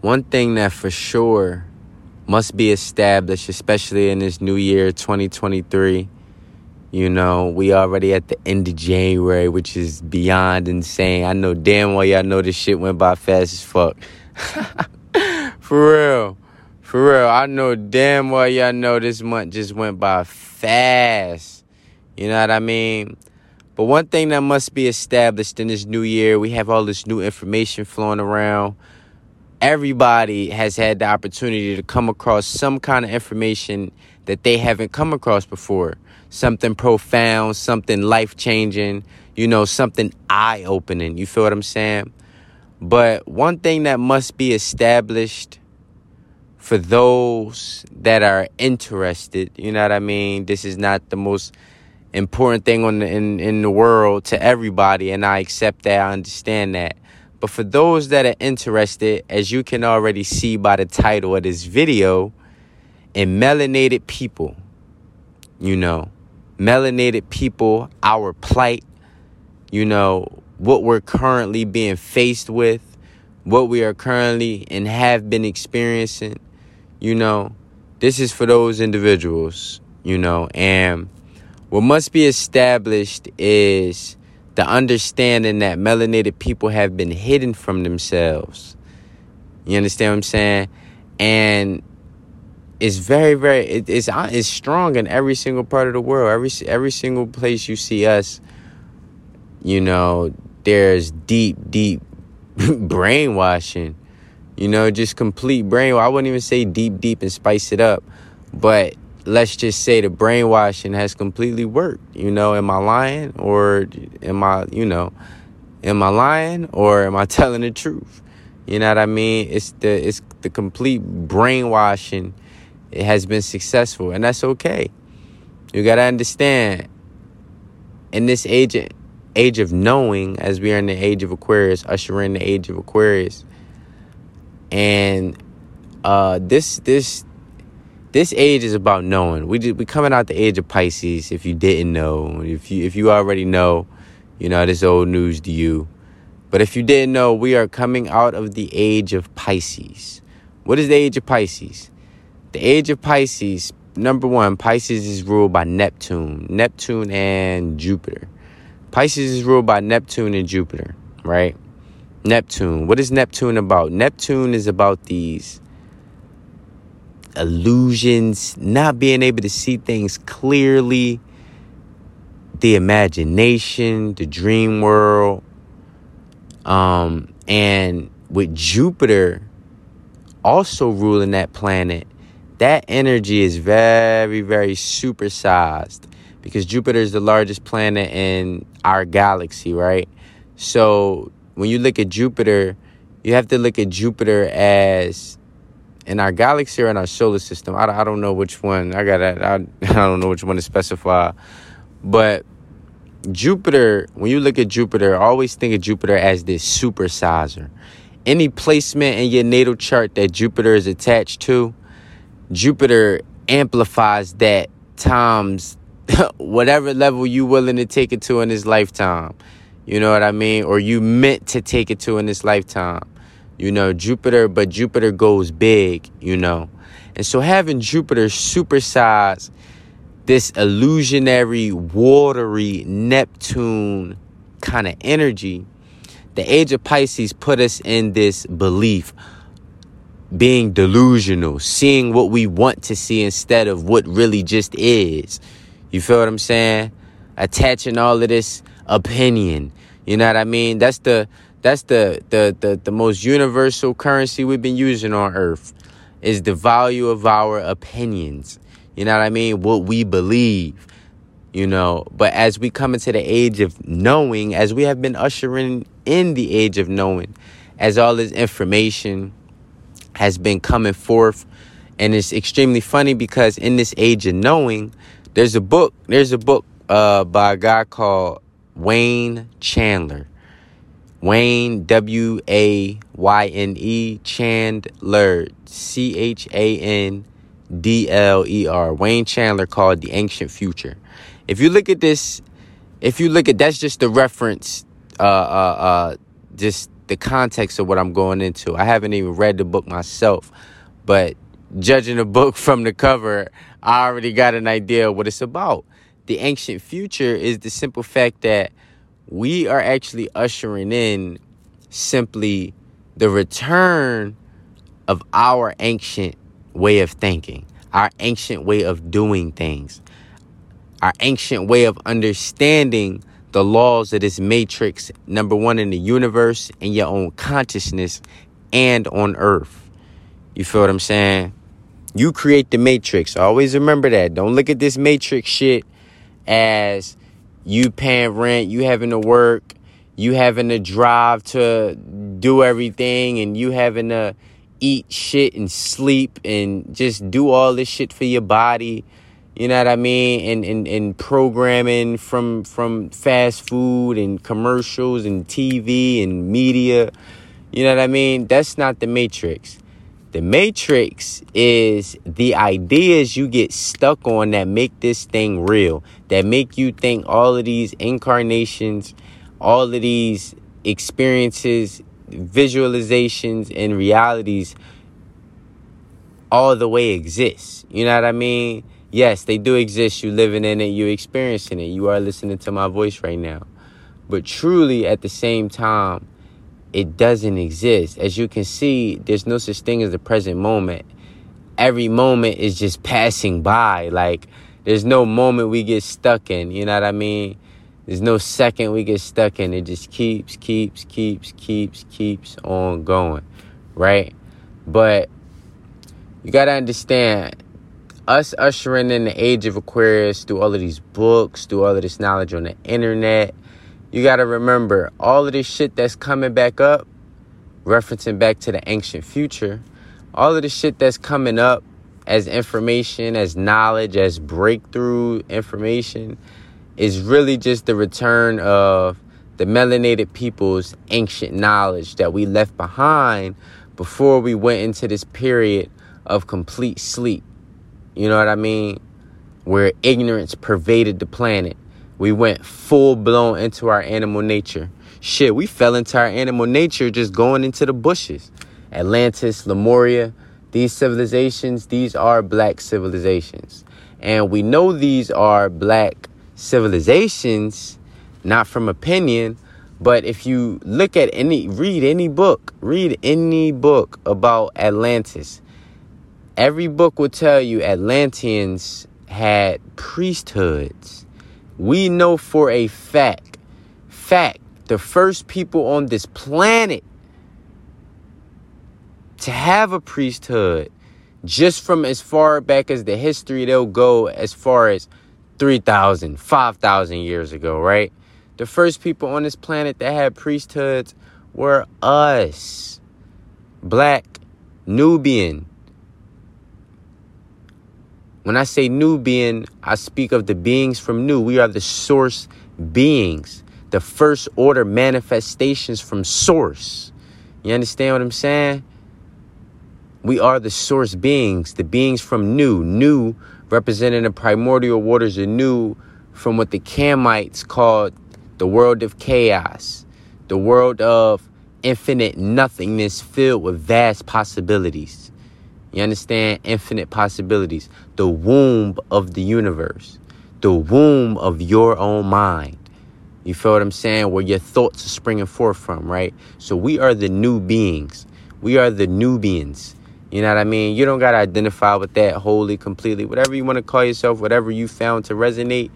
one thing that for sure must be established, especially in this new year, 2023. You know, we already at the end of January, which is beyond insane. I know damn well y'all know this shit went by fast as fuck. for real. For real. I know damn well y'all know this month just went by fast. You know what I mean? But one thing that must be established in this new year, we have all this new information flowing around everybody has had the opportunity to come across some kind of information that they haven't come across before. Something profound, something life changing, you know, something eye opening. You feel what I'm saying? But one thing that must be established for those that are interested, you know what I mean? This is not the most important thing on the, in, in the world to everybody, and I accept that, I understand that. But for those that are interested, as you can already see by the title of this video, in melanated people, you know, melanated people, our plight, you know, what we're currently being faced with, what we are currently and have been experiencing, you know, this is for those individuals, you know, and what must be established is the understanding that melanated people have been hidden from themselves. You understand what I'm saying? And it's very, very it, it's it's strong in every single part of the world. Every every single place you see us, you know, there's deep, deep brainwashing. You know, just complete brain. I wouldn't even say deep, deep and spice it up, but let's just say the brainwashing has completely worked. You know, am I lying or am I, you know, am I lying or am I telling the truth? You know what I mean? It's the it's the complete brainwashing. It has been successful, and that's okay. You gotta understand. In this age, age of knowing, as we are in the age of Aquarius, ushering the age of Aquarius, and uh, this this this age is about knowing. We just, we coming out the age of Pisces. If you didn't know, if you if you already know, you know this old news to you. But if you didn't know, we are coming out of the age of Pisces. What is the age of Pisces? The age of Pisces. Number one, Pisces is ruled by Neptune, Neptune and Jupiter. Pisces is ruled by Neptune and Jupiter, right? Neptune. What is Neptune about? Neptune is about these illusions, not being able to see things clearly, the imagination, the dream world. Um, and with Jupiter also ruling that planet, that energy is very, very supersized because Jupiter is the largest planet in our galaxy, right? So when you look at Jupiter, you have to look at Jupiter as in our galaxy or in our solar system. I, I don't know which one. I got I, I don't know which one to specify. But Jupiter, when you look at Jupiter, always think of Jupiter as this supersizer. Any placement in your natal chart that Jupiter is attached to, Jupiter amplifies that times whatever level you willing to take it to in this lifetime. You know what I mean? Or you meant to take it to in this lifetime you know, Jupiter, but Jupiter goes big, you know. And so having Jupiter supersize this illusionary, watery Neptune kind of energy, the age of Pisces put us in this belief, being delusional, seeing what we want to see instead of what really just is. You feel what I'm saying? Attaching all of this opinion. You know what I mean? That's the that's the, the, the, the most universal currency we've been using on earth is the value of our opinions. You know what I mean? What we believe, you know. But as we come into the age of knowing, as we have been ushering in the age of knowing, as all this information has been coming forth, and it's extremely funny because in this age of knowing, there's a book, there's a book uh, by a guy called Wayne Chandler. Wayne W A Y N E Chandler C H A N D L E R Wayne Chandler called The Ancient Future. If you look at this, if you look at that's just the reference, uh, uh, uh, just the context of what I'm going into. I haven't even read the book myself, but judging the book from the cover, I already got an idea of what it's about. The ancient future is the simple fact that we are actually ushering in simply the return of our ancient way of thinking, our ancient way of doing things, our ancient way of understanding the laws of this matrix, number one in the universe, in your own consciousness, and on earth. You feel what I'm saying? You create the matrix. Always remember that. Don't look at this matrix shit as you paying rent, you having to work, you having to drive to do everything, and you having to eat shit and sleep and just do all this shit for your body you know what I mean? And, and, and programming from from fast food and commercials and TV and media. You know what I mean? That's not the matrix. The matrix is the ideas you get stuck on that make this thing real, that make you think all of these incarnations, all of these experiences, visualizations, and realities all the way exist. You know what I mean? Yes, they do exist. You living in it, you experiencing it. You are listening to my voice right now. But truly, at the same time, it doesn't exist. As you can see, there's no such thing as the present moment. Every moment is just passing by. Like, there's no moment we get stuck in. You know what I mean? There's no second we get stuck in. It just keeps, keeps, keeps, keeps, keeps on going. Right? But you got to understand us ushering in the age of Aquarius through all of these books, through all of this knowledge on the internet, you got to remember all of this shit that's coming back up, referencing back to the ancient future, all of the shit that's coming up as information, as knowledge, as breakthrough information is really just the return of the melanated people's ancient knowledge that we left behind before we went into this period of complete sleep. You know what I mean? Where ignorance pervaded the planet. We went full blown into our animal nature. Shit, we fell into our animal nature just going into the bushes. Atlantis, Lemuria, these civilizations, these are black civilizations. And we know these are black civilizations, not from opinion, but if you look at any, read any book, read any book about Atlantis, every book will tell you Atlanteans had priesthoods. We know for a fact, fact, the first people on this planet to have a priesthood, just from as far back as the history, they'll go as far as 3,000, 5,000 years ago, right? The first people on this planet that had priesthoods were us. Black, Nubian, when I say Nubian, I speak of the beings from Nu. We are the source beings, the first order manifestations from source. You understand what I'm saying? We are the source beings, the beings from Nu. Nu representing the primordial waters of Nu from what the Kamites called the world of chaos, the world of infinite nothingness filled with vast possibilities. You understand? Infinite possibilities. The womb of the universe. The womb of your own mind. You feel what I'm saying? Where your thoughts are springing forth from, right? So we are the new beings. We are the Nubians. You know what I mean? You don't got to identify with that wholly, completely. Whatever you want to call yourself, whatever you found to resonate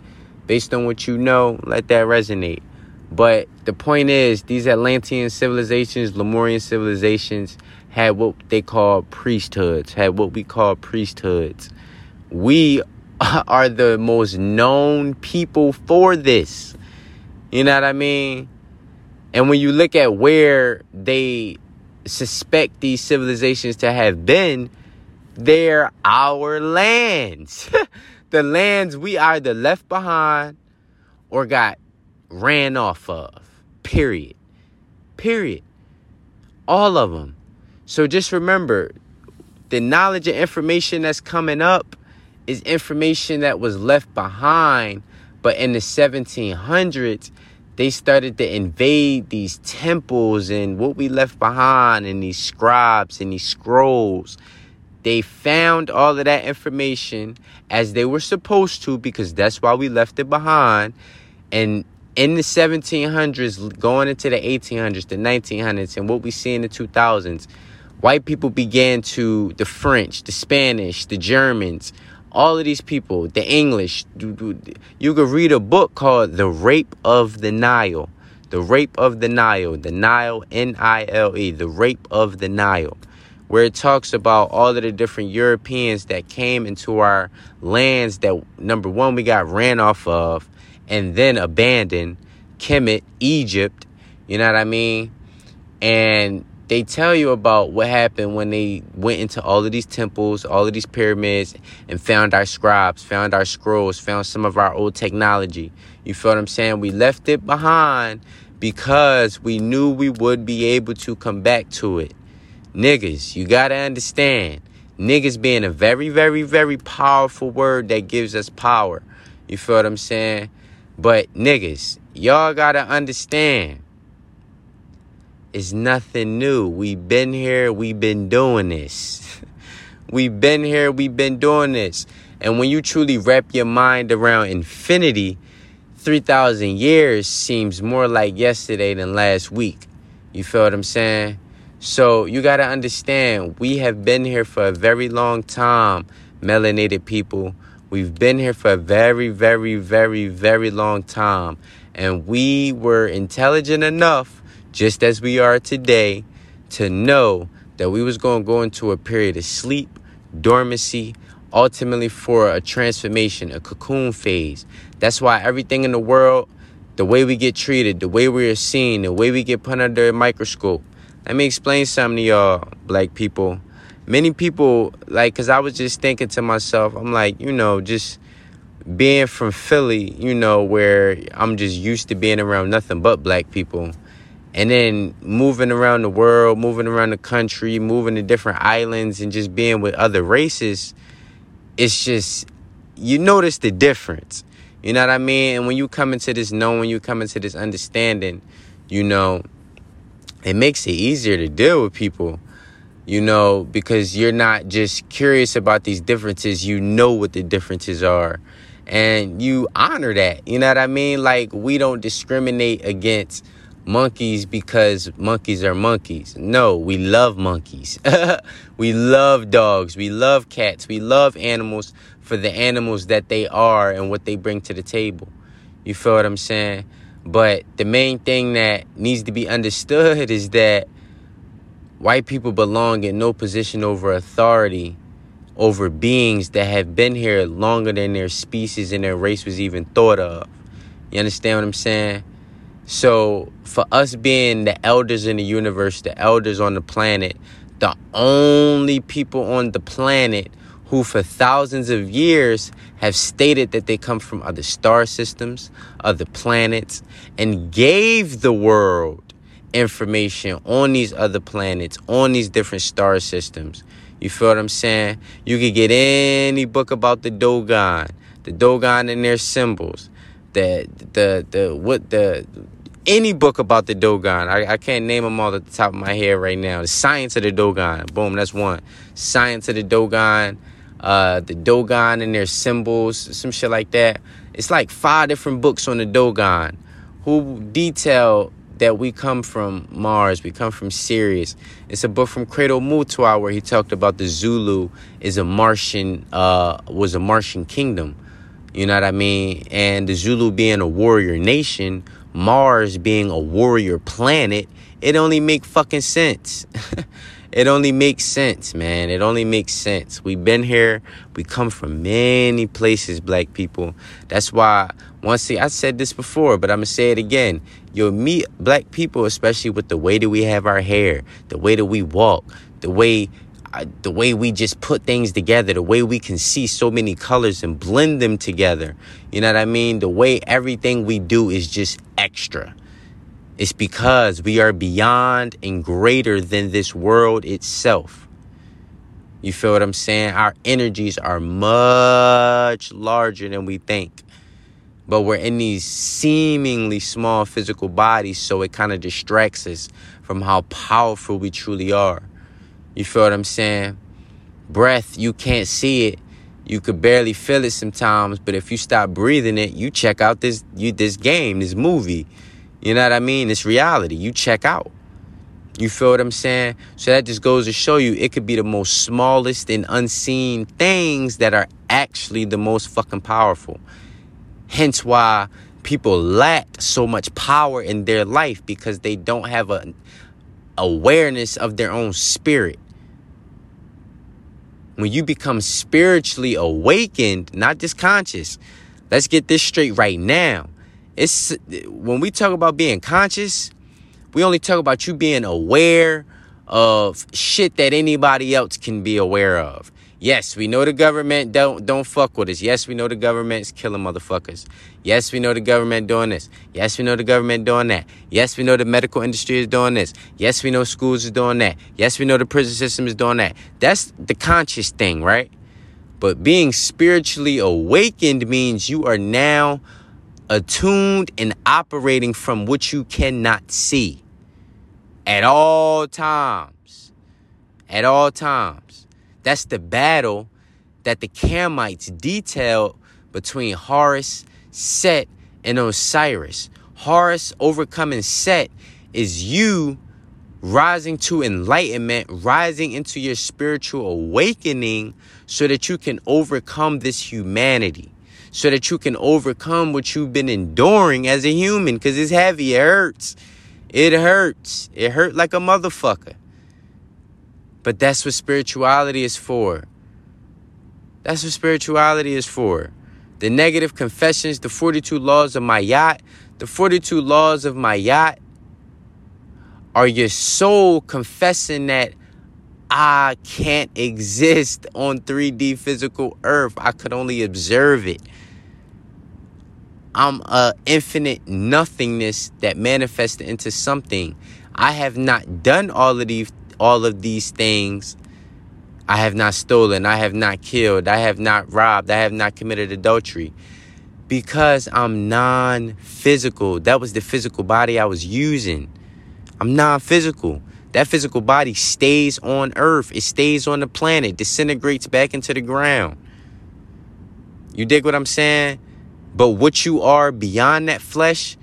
based on what you know, let that resonate. But the point is, these Atlantean civilizations, Lemurian civilizations, had what they call priesthoods, had what we call priesthoods. We are the most known people for this. You know what I mean? And when you look at where they suspect these civilizations to have been, they're our lands. the lands we either left behind or got ran off of. Period. Period. All of them. So just remember the knowledge and information that's coming up is information that was left behind. But in the 1700s, they started to invade these temples and what we left behind and these scribes and these scrolls. They found all of that information as they were supposed to because that's why we left it behind. And in the 1700s, going into the 1800s, the 1900s, and what we see in the 2000s, white people began to, the French, the Spanish, the Germans, all of these people, the English, you could read a book called The Rape of the Nile. The Rape of the Nile, the Nile, N I L E, The Rape of the Nile, where it talks about all of the different Europeans that came into our lands that, number one, we got ran off of and then abandoned, Kemet, Egypt, you know what I mean? And they tell you about what happened when they went into all of these temples, all of these pyramids, and found our scribes, found our scrolls, found some of our old technology. You feel what I'm saying? We left it behind because we knew we would be able to come back to it. Niggas, you gotta understand. Niggas being a very, very, very powerful word that gives us power. You feel what I'm saying? But niggas, y'all gotta understand it's nothing new. We've been here, we've been doing this. we've been here, we've been doing this. And when you truly wrap your mind around infinity, 3,000 years seems more like yesterday than last week. You feel what I'm saying? So you got to understand, we have been here for a very long time, melanated people. We've been here for a very, very, very, very long time. And we were intelligent enough just as we are today, to know that we was going to go into a period of sleep, dormancy, ultimately for a transformation, a cocoon phase. That's why everything in the world, the way we get treated, the way we are seen, the way we get put under a microscope. Let me explain something to y'all, black people. Many people, like, because I was just thinking to myself, I'm like, you know, just being from Philly, you know, where I'm just used to being around nothing but black people and then moving around the world, moving around the country, moving to different islands, and just being with other races, it's just you notice the difference. You know what I mean? And when you come into this knowing, you come into this understanding, you know, it makes it easier to deal with people, you know, because you're not just curious about these differences, you know what the differences are. And you honor that. You know what I mean? Like, we don't discriminate against monkeys because monkeys are monkeys. No, we love monkeys. we love dogs. We love cats. We love animals for the animals that they are and what they bring to the table. You feel what I'm saying? But the main thing that needs to be understood is that white people belong in no position over authority over beings that have been here longer than their species and their race was even thought of. You understand what I'm saying? So, for us being the elders in the universe, the elders on the planet, the only people on the planet who, for thousands of years, have stated that they come from other star systems, other planets, and gave the world information on these other planets, on these different star systems. You feel what I'm saying? You could get any book about the Dogon, the Dogon and their symbols, the the the what the any book about the Dogon. I, I can't name them all at the top of my head right now. The Science of the Dogon. Boom, that's one. Science of the Dogon. Uh, the Dogon and their symbols, some shit like that. It's like five different books on the Dogon who detail that we come from Mars, we come from Sirius. It's a book from Credo Mutwa where he talked about the Zulu is a Martian, uh, was a Martian kingdom. You know what I mean? And the Zulu being a warrior nation, Mars being a warrior planet, it only make fucking sense. it only makes sense, man. It only makes sense. We've been here. We come from many places, black people. That's why once I said this before, but I'm gonna say it again. You'll meet black people, especially with the way that we have our hair, the way that we walk, the way the way we just put things together, the way we can see so many colors and blend them together. You know what I mean? The way everything we do is just extra. It's because we are beyond and greater than this world itself. You feel what I'm saying? Our energies are much larger than we think. But we're in these seemingly small physical bodies, so it kind of distracts us from how powerful we truly are. You feel what I'm saying? Breath, you can't see it. You could barely feel it sometimes, but if you stop breathing it, you check out this you this game, this movie. You know what I mean? It's reality. You check out. You feel what I'm saying? So that just goes to show you it could be the most smallest and unseen things that are actually the most fucking powerful. Hence why people lack so much power in their life because they don't have a awareness of their own spirit. When you become spiritually awakened, not just conscious. Let's get this straight right now. It's when we talk about being conscious, we only talk about you being aware of shit that anybody else can be aware of. Yes, we know the government don't don't fuck with us. Yes, we know the government's killing motherfuckers. Yes, we know the government doing this. Yes, we know the government doing that. Yes, we know the medical industry is doing this. Yes, we know schools is doing that. Yes, we know the prison system is doing that. That's the conscious thing, right? But being spiritually awakened means you are now attuned and operating from what you cannot see at all times. At all times. That's the battle that the Kamites detailed between Horus, Set, and Osiris. Horus overcoming Set is you rising to enlightenment, rising into your spiritual awakening so that you can overcome this humanity, so that you can overcome what you've been enduring as a human because it's heavy, it hurts. It hurts. It hurt like a motherfucker. But that's what spirituality is for. That's what spirituality is for. The negative confessions, the 42 laws of Ma'at, the 42 laws of Ma'at are your soul confessing that I can't exist on 3D physical earth. I could only observe it. I'm a infinite nothingness that manifested into something. I have not done all of these all of these things. I have not stolen, I have not killed, I have not robbed, I have not committed adultery. Because I'm non-physical. That was the physical body I was using. I'm non-physical. That physical body stays on earth. It stays on the planet, disintegrates back into the ground. You dig what I'm saying? But what you are beyond that flesh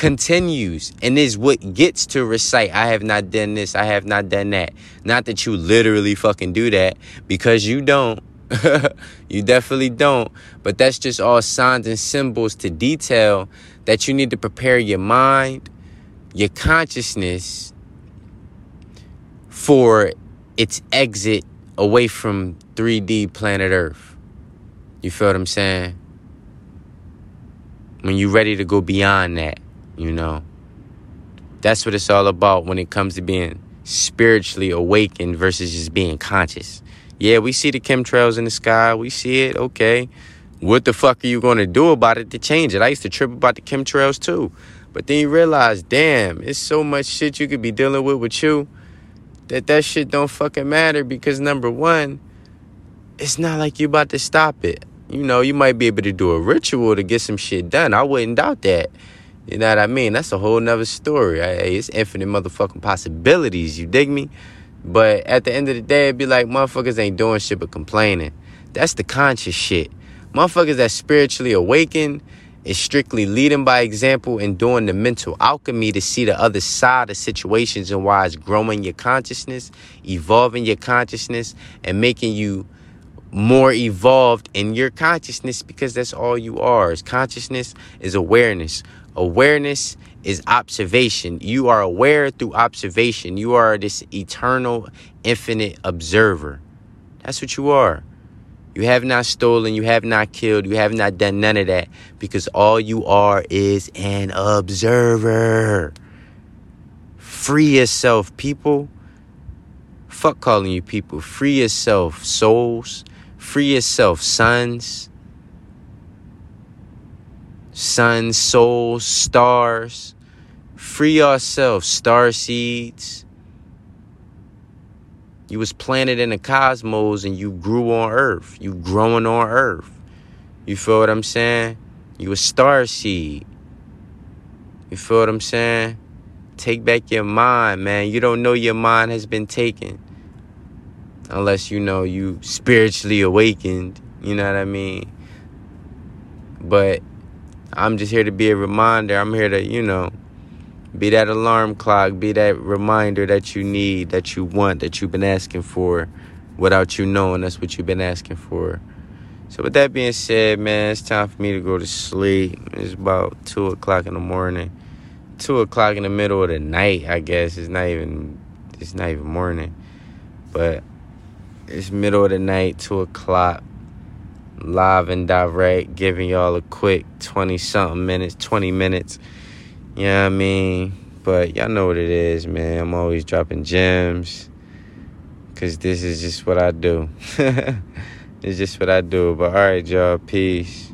continues and is what gets to recite, I have not done this, I have not done that. Not that you literally fucking do that because you don't. you definitely don't. But that's just all signs and symbols to detail that you need to prepare your mind, your consciousness for its exit away from 3D planet Earth. You feel what I'm saying? when you're ready to go beyond that, you know. That's what it's all about when it comes to being spiritually awakened versus just being conscious. Yeah, we see the chemtrails in the sky. We see it. Okay. What the fuck are you going to do about it to change it? I used to trip about the chemtrails too. But then you realize, damn, it's so much shit you could be dealing with with you that that shit don't fucking matter because number one, it's not like you about to stop it you know, you might be able to do a ritual to get some shit done. I wouldn't doubt that. You know what I mean? That's a whole nother story. It's infinite motherfucking possibilities. You dig me? But at the end of the day, it'd be like motherfuckers ain't doing shit but complaining. That's the conscious shit. Motherfuckers that spiritually awaken is strictly leading by example and doing the mental alchemy to see the other side of situations and why it's growing your consciousness, evolving your consciousness, and making you more evolved in your consciousness because that's all you are. Is consciousness is awareness. Awareness is observation. You are aware through observation. You are this eternal, infinite observer. That's what you are. You have not stolen, you have not killed, you have not done none of that because all you are is an observer. Free yourself, people. Fuck calling you people. Free yourself, souls. Free yourself, sons. Suns, soul, stars. Free yourself, star seeds. You was planted in the cosmos and you grew on earth. You growing on earth. You feel what I'm saying? You a star seed. You feel what I'm saying? Take back your mind, man. You don't know your mind has been taken. Unless you know you spiritually awakened. You know what I mean? But I'm just here to be a reminder. I'm here to, you know, be that alarm clock, be that reminder that you need, that you want, that you've been asking for without you knowing that's what you've been asking for. So, with that being said, man, it's time for me to go to sleep. It's about 2 o'clock in the morning. 2 o'clock in the middle of the night, I guess. It's not even, it's not even morning. But it's middle of the night, 2 o'clock. Live and direct, giving y'all a quick 20 something minutes, 20 minutes you know what I mean? But y'all know what it is, man. I'm always dropping gems. Cause this is just what I do. it's just what I do. But alright, y'all. Peace.